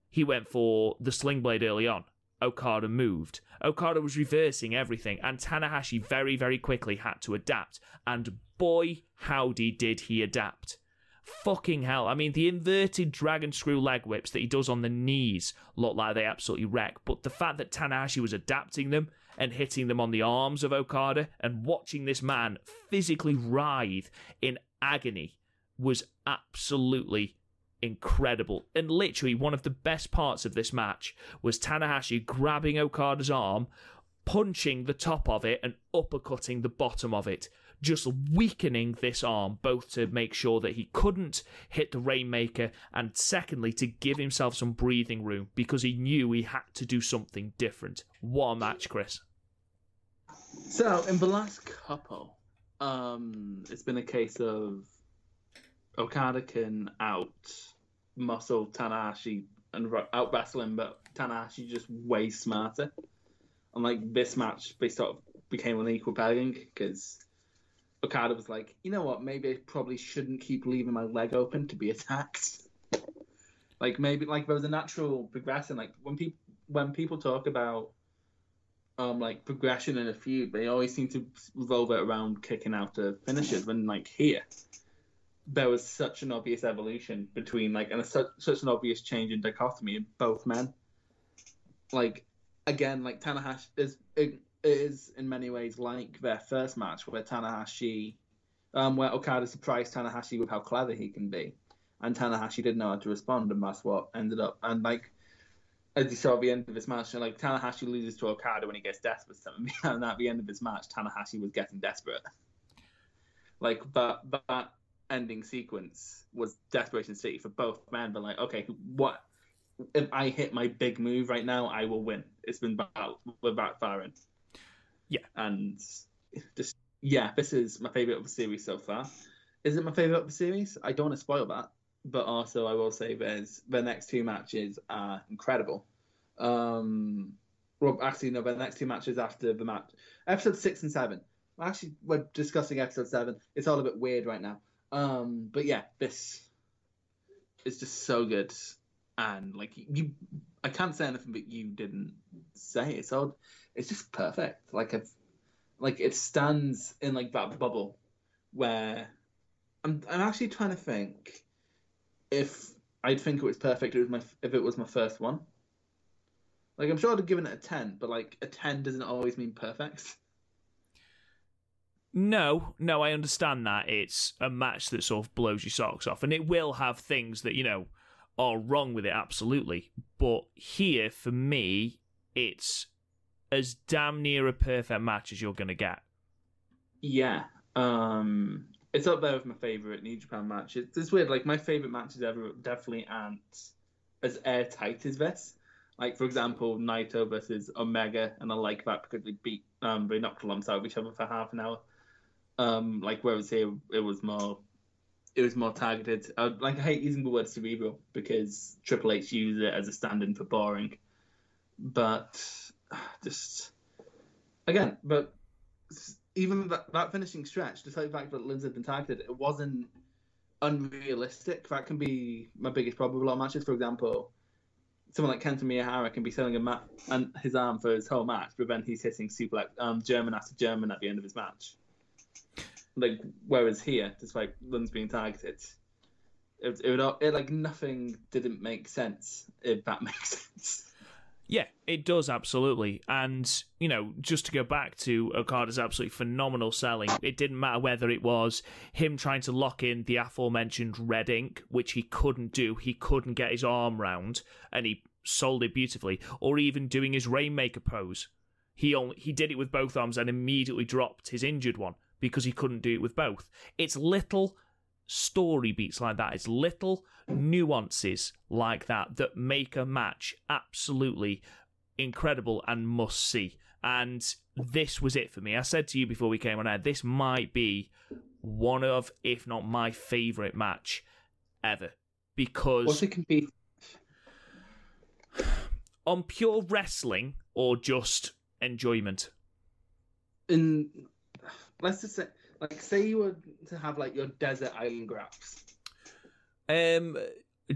He went for the sling blade early on. Okada moved. Okada was reversing everything, and Tanahashi very, very quickly had to adapt. And boy, howdy did he adapt. Fucking hell. I mean, the inverted dragon screw leg whips that he does on the knees look like they absolutely wreck. But the fact that Tanahashi was adapting them and hitting them on the arms of Okada and watching this man physically writhe in agony was absolutely incredible. And literally, one of the best parts of this match was Tanahashi grabbing Okada's arm, punching the top of it, and uppercutting the bottom of it. Just weakening this arm, both to make sure that he couldn't hit the Rainmaker, and secondly, to give himself some breathing room because he knew he had to do something different. What a match, Chris. So, in the last couple, um, it's been a case of Okada can out muscle Tanahashi and out wrestle him, but Tanahashi just way smarter. And like this match, they sort of became an equal pairing because Okada was like, you know what, maybe I probably shouldn't keep leaving my leg open to be attacked. like maybe like there was a natural progression. Like when people when people talk about um like progression in a feud, they always seem to revolve it around kicking out of finishes. When like here, there was such an obvious evolution between like and a, such, such an obvious change in dichotomy in both men. Like again, like Tanahashi is it is in many ways like their first match where Tanahashi, um, where Okada surprised Tanahashi with how clever he can be, and Tanahashi didn't know how to respond, and that's what ended up. And like as you saw at the end of this match, like Tanahashi loses to Okada when he gets desperate, and at the end of this match, Tanahashi was getting desperate. Like, but that ending sequence was Desperation City for both men. But like, okay, what if I hit my big move right now? I will win. It's been about we're backfiring. Yeah, and just yeah, this is my favorite of the series so far. Is it my favorite of the series? I don't want to spoil that, but also I will say there's the next two matches are incredible. Um, well, actually, no, the next two matches after the match, episode six and seven. Actually, we're discussing episode seven. It's all a bit weird right now. Um, but yeah, this is just so good, and like you, I can't say anything but you didn't say. It's all, it's just perfect. Like it's, like it stands in like that bubble where I'm, I'm actually trying to think if I'd think it was perfect. It was my if it was my first one. Like I'm sure I'd have given it a ten, but like a ten doesn't always mean perfect. No, no, I understand that it's a match that sort of blows your socks off, and it will have things that you know are wrong with it, absolutely. But here, for me, it's as damn near a perfect match as you're going to get. Yeah, um, it's up there with my favorite New Japan matches. It's weird, like my favorite matches ever definitely aren't as airtight as this. Like for example, Naito versus Omega, and I like that because they beat um they knocked of each other for half an hour. Um, like whereas here it was more, it was more targeted. I, like I hate using the word cerebral because Triple H used it as a stand-in for boring, but just again, but even that, that finishing stretch, despite the fact that Lindsay had been targeted, it wasn't unrealistic. That can be my biggest problem with a lot of matches. For example, someone like Kento Miyahara can be selling a mat and his arm for his whole match, but then he's hitting suplex um, German after German at the end of his match. Like whereas here, despite Lund's being targeted, it, it would it, like nothing didn't make sense if that makes sense. Yeah, it does absolutely. And, you know, just to go back to Okada's absolutely phenomenal selling, it didn't matter whether it was him trying to lock in the aforementioned red ink, which he couldn't do, he couldn't get his arm round, and he sold it beautifully, or even doing his Rainmaker pose. He only he did it with both arms and immediately dropped his injured one because he couldn't do it with both. It's little story beats like that. It's little nuances like that that make a match absolutely incredible and must see. And this was it for me. I said to you before we came on air, this might be one of, if not my favourite match ever. Because. What's it? On pure wrestling or just enjoyment? In. Let's just say like, say you were to have like your desert island graps. Um,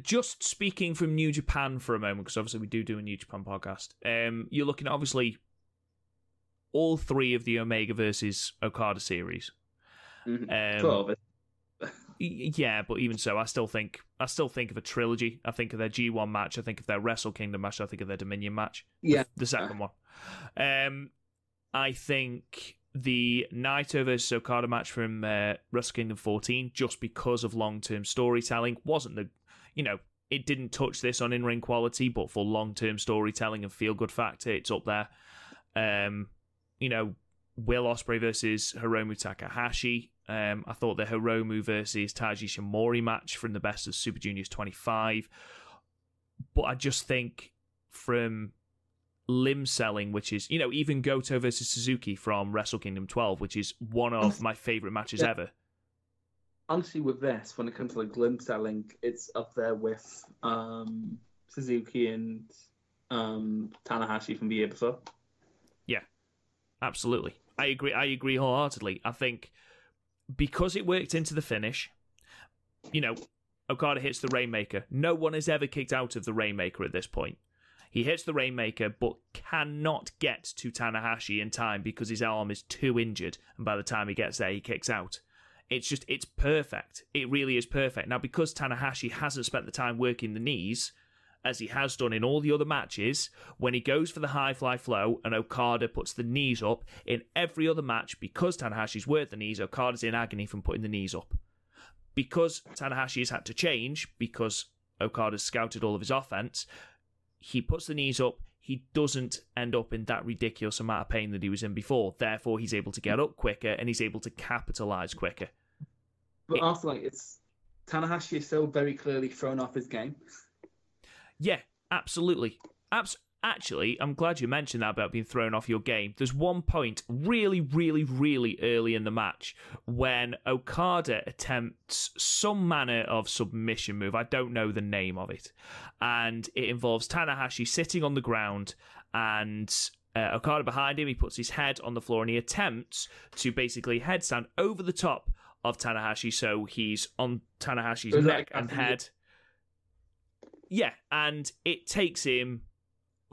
just speaking from New Japan for a moment, because obviously we do do a New Japan podcast. Um, you're looking at obviously all three of the Omega versus Okada series. Mm-hmm. Um, yeah, but even so, I still think I still think of a trilogy. I think of their G1 match. I think of their Wrestle Kingdom match. I think of their Dominion match. Yeah, the, the second one. Um, I think the Naito versus Okada match from uh, Wrestle Kingdom 14 just because of long term storytelling. Wasn't the, you know, it didn't touch this on in ring quality, but for long term storytelling and feel good factor, it's up there. Um, you know, Will Ospreay versus Hiromu Takahashi. Um, I thought the Hiromu versus Taiji Ishimori match from the best of Super Juniors 25. But I just think from limb selling, which is, you know, even Goto versus Suzuki from Wrestle Kingdom 12, which is one of my favorite matches yeah. ever. Honestly, with this, when it comes to like limb selling, it's up there with um, Suzuki and um, Tanahashi from the year before. Yeah, absolutely. I agree. I agree wholeheartedly. I think because it worked into the finish, you know, Okada hits the Rainmaker. No one has ever kicked out of the Rainmaker at this point. He hits the Rainmaker, but cannot get to Tanahashi in time because his arm is too injured, and by the time he gets there, he kicks out. It's just, it's perfect. It really is perfect. Now, because Tanahashi hasn't spent the time working the knees, as he has done in all the other matches, when he goes for the high fly flow and Okada puts the knees up, in every other match, because Tanahashi's worked the knees, Okada's in agony from putting the knees up. Because Tanahashi has had to change, because Okada's scouted all of his offense, he puts the knees up, he doesn't end up in that ridiculous amount of pain that he was in before. Therefore, he's able to get up quicker and he's able to capitalize quicker. But it, also, like it's Tanahashi is so very clearly thrown off his game. Yeah, absolutely. Abs- Actually, I'm glad you mentioned that about being thrown off your game. There's one point really, really, really early in the match when Okada attempts some manner of submission move. I don't know the name of it. And it involves Tanahashi sitting on the ground and uh, Okada behind him. He puts his head on the floor and he attempts to basically headstand over the top of Tanahashi. So he's on Tanahashi's neck and head. Yeah, and it takes him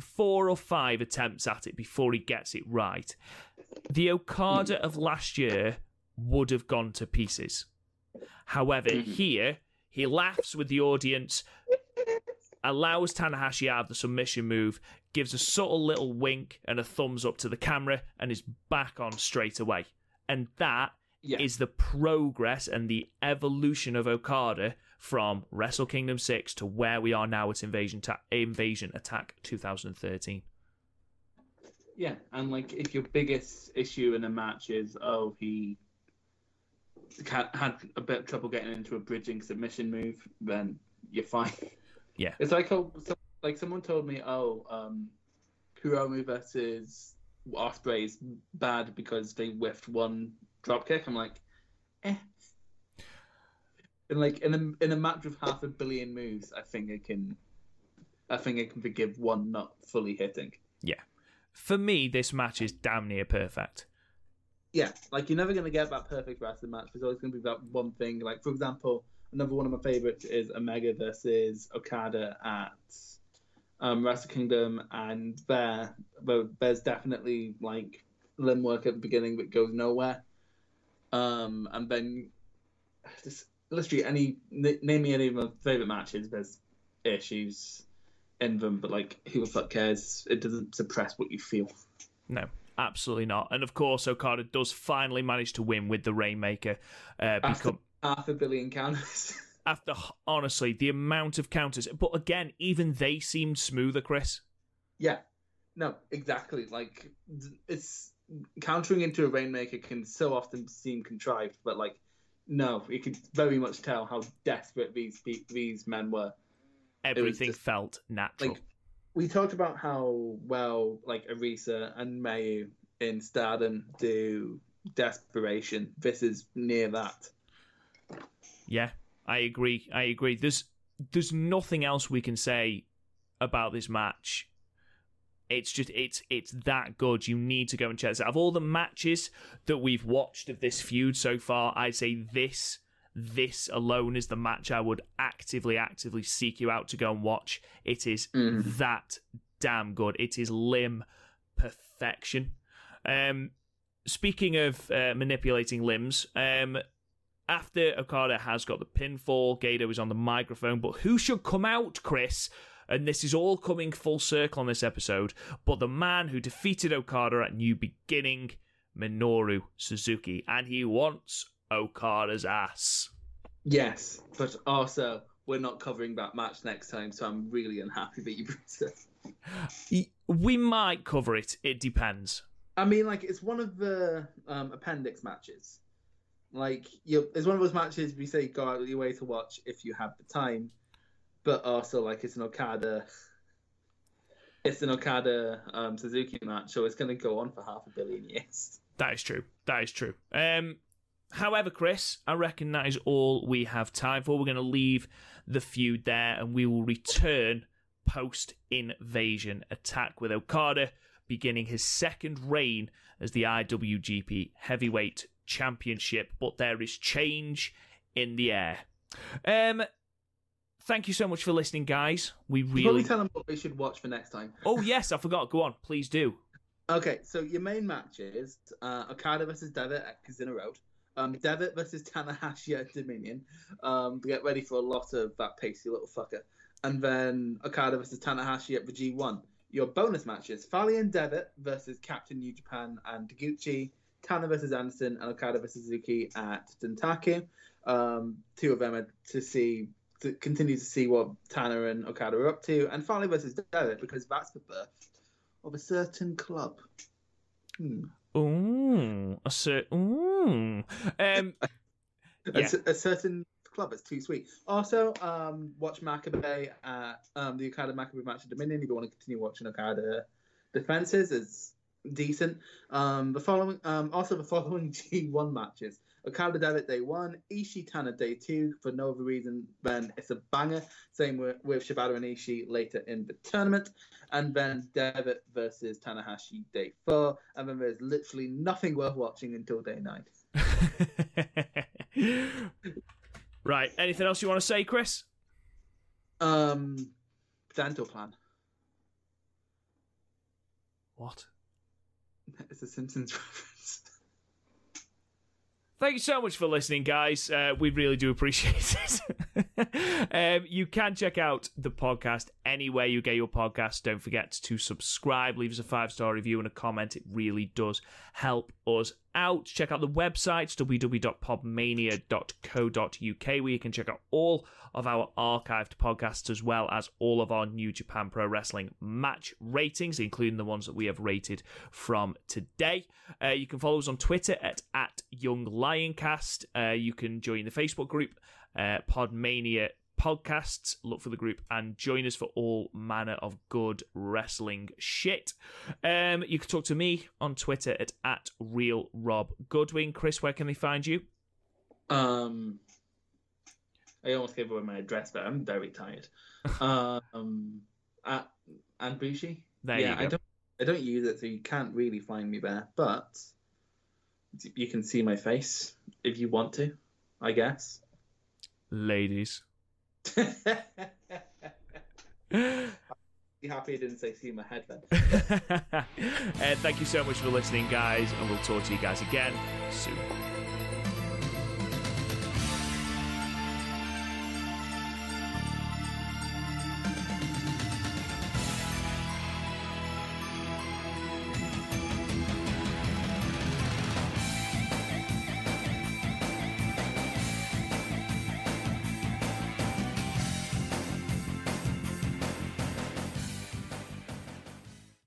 four or five attempts at it before he gets it right. The Okada of last year would have gone to pieces. However, mm-hmm. here he laughs with the audience, allows Tanahashi out of the submission move, gives a subtle little wink and a thumbs up to the camera, and is back on straight away. And that yeah. is the progress and the evolution of Okada from Wrestle Kingdom 6 to where we are now at Invasion, Ta- Invasion Attack 2013. Yeah, and like if your biggest issue in a match is, oh, he had a bit of trouble getting into a bridging submission move, then you're fine. Yeah. It's like, oh, so, like someone told me, oh, um, Hiromu versus Ospreay is bad because they whiffed one dropkick. I'm like, eh, in like in a in a match with half a billion moves, I think I can, I think I can forgive one not fully hitting. Yeah, for me, this match is damn near perfect. Yeah, like you're never gonna get that perfect wrestling match. There's always gonna be that one thing. Like for example, another one of my favorites is Omega versus Okada at um, Wrestle Kingdom, and there, there's definitely like limb work at the beginning that goes nowhere. Um, and then just literally any name me any of my favorite matches. There's issues. in them, but like, who the fuck cares? It doesn't suppress what you feel. No, absolutely not. And of course, Okada does finally manage to win with the Rainmaker. Uh, After become half a billion counters. after honestly the amount of counters, but again, even they seemed smoother, Chris. yeah, no, exactly. Like, it's countering into a rainmaker can so often seem contrived, but like, no, you could very much tell how desperate these these men were. Everything just- felt natural. Like, we talked about how well like Arisa and Mayu in Stardom do desperation. This is near that. Yeah, I agree. I agree. There's there's nothing else we can say about this match. It's just it's it's that good. You need to go and check this out. Of all the matches that we've watched of this feud so far, I'd say this this alone is the match I would actively actively seek you out to go and watch. It is Mhm. that damn good. It is limb perfection. Um, speaking of uh, manipulating limbs, um, after Okada has got the pinfall, Gedo is on the microphone, but who should come out, Chris? And this is all coming full circle on this episode, but the man who defeated Okada at New Beginning, Minoru Suzuki, and he wants Okada's ass. Yes, but also we're not covering that match next time, so I'm really unhappy that you brought it. We might cover it, it depends. I mean, like it's one of the um, appendix matches. Like you, it's one of those matches we say go out of your way to watch if you have the time, but also like it's an Okada. It's an Okada um, Suzuki match, so it's going to go on for half a billion years. That is true. That is true. Um, however, Chris, I reckon that is all we have time for. We're going to leave the feud there, and we will return post invasion attack with Okada beginning his second reign as the IWGP Heavyweight Championship. But there is change in the air. Um, thank you so much for listening, guys. We You probably really. tell them what they should watch for next time. Oh yes, I forgot. Go on, please do. Okay, so your main matches: uh, Okada versus Devitt at Kizuna Road, um, Devitt versus Tanahashi at Dominion. Um, to get ready for a lot of that pacey little fucker, and then Okada versus Tanahashi at the G1. Your bonus matches: Fale and Devitt versus Captain New Japan and Taguchi, Tana versus Anderson, and Okada versus Suzuki at Dontaku. Um, two of them are to see to continue to see what Tana and Okada are up to, and finally versus Devitt because that's the birth of a certain club. Hmm. Ooh, a cer- ooh. Um, A, Yeah. a certain club. It's too sweet. Also, um, watch Makabe at um, the Okada Makabe match at Dominion. If you want to continue watching Okada defenses, it's decent. Um, the following, um, also the following G1 matches: Okada Devitt day one, Ishii Tana day two. For no other reason than it's a banger. Same with, with Shibata and Ishii later in the tournament, and then Devitt versus Tanahashi day four, and then there's literally nothing worth watching until day nine. right. Anything else you want to say, Chris? Um, dental plan. What? It's a Simpsons reference. Thank you so much for listening, guys. Uh, we really do appreciate it. um, you can check out the podcast anywhere you get your podcast. Don't forget to subscribe, leave us a five star review and a comment. It really does help us out. Check out the website, www.podmania.co.uk, where you can check out all of our archived podcasts as well as all of our New Japan Pro Wrestling match ratings, including the ones that we have rated from today. Uh, you can follow us on Twitter at, at Young Lioncast. Uh, you can join the Facebook group, uh, Podmania Podcasts. Look for the group and join us for all manner of good wrestling shit. Um, you can talk to me on Twitter at, at Real Rob Goodwin. Chris, where can they find you? Um, I almost gave away my address, but I'm very tired. um, at and Bushi. There yeah, you go. I don't, I don't use it, so you can't really find me there. But you can see my face if you want to, I guess. Ladies. Be happy I didn't say see my head then. uh, thank you so much for listening, guys, and we'll talk to you guys again soon.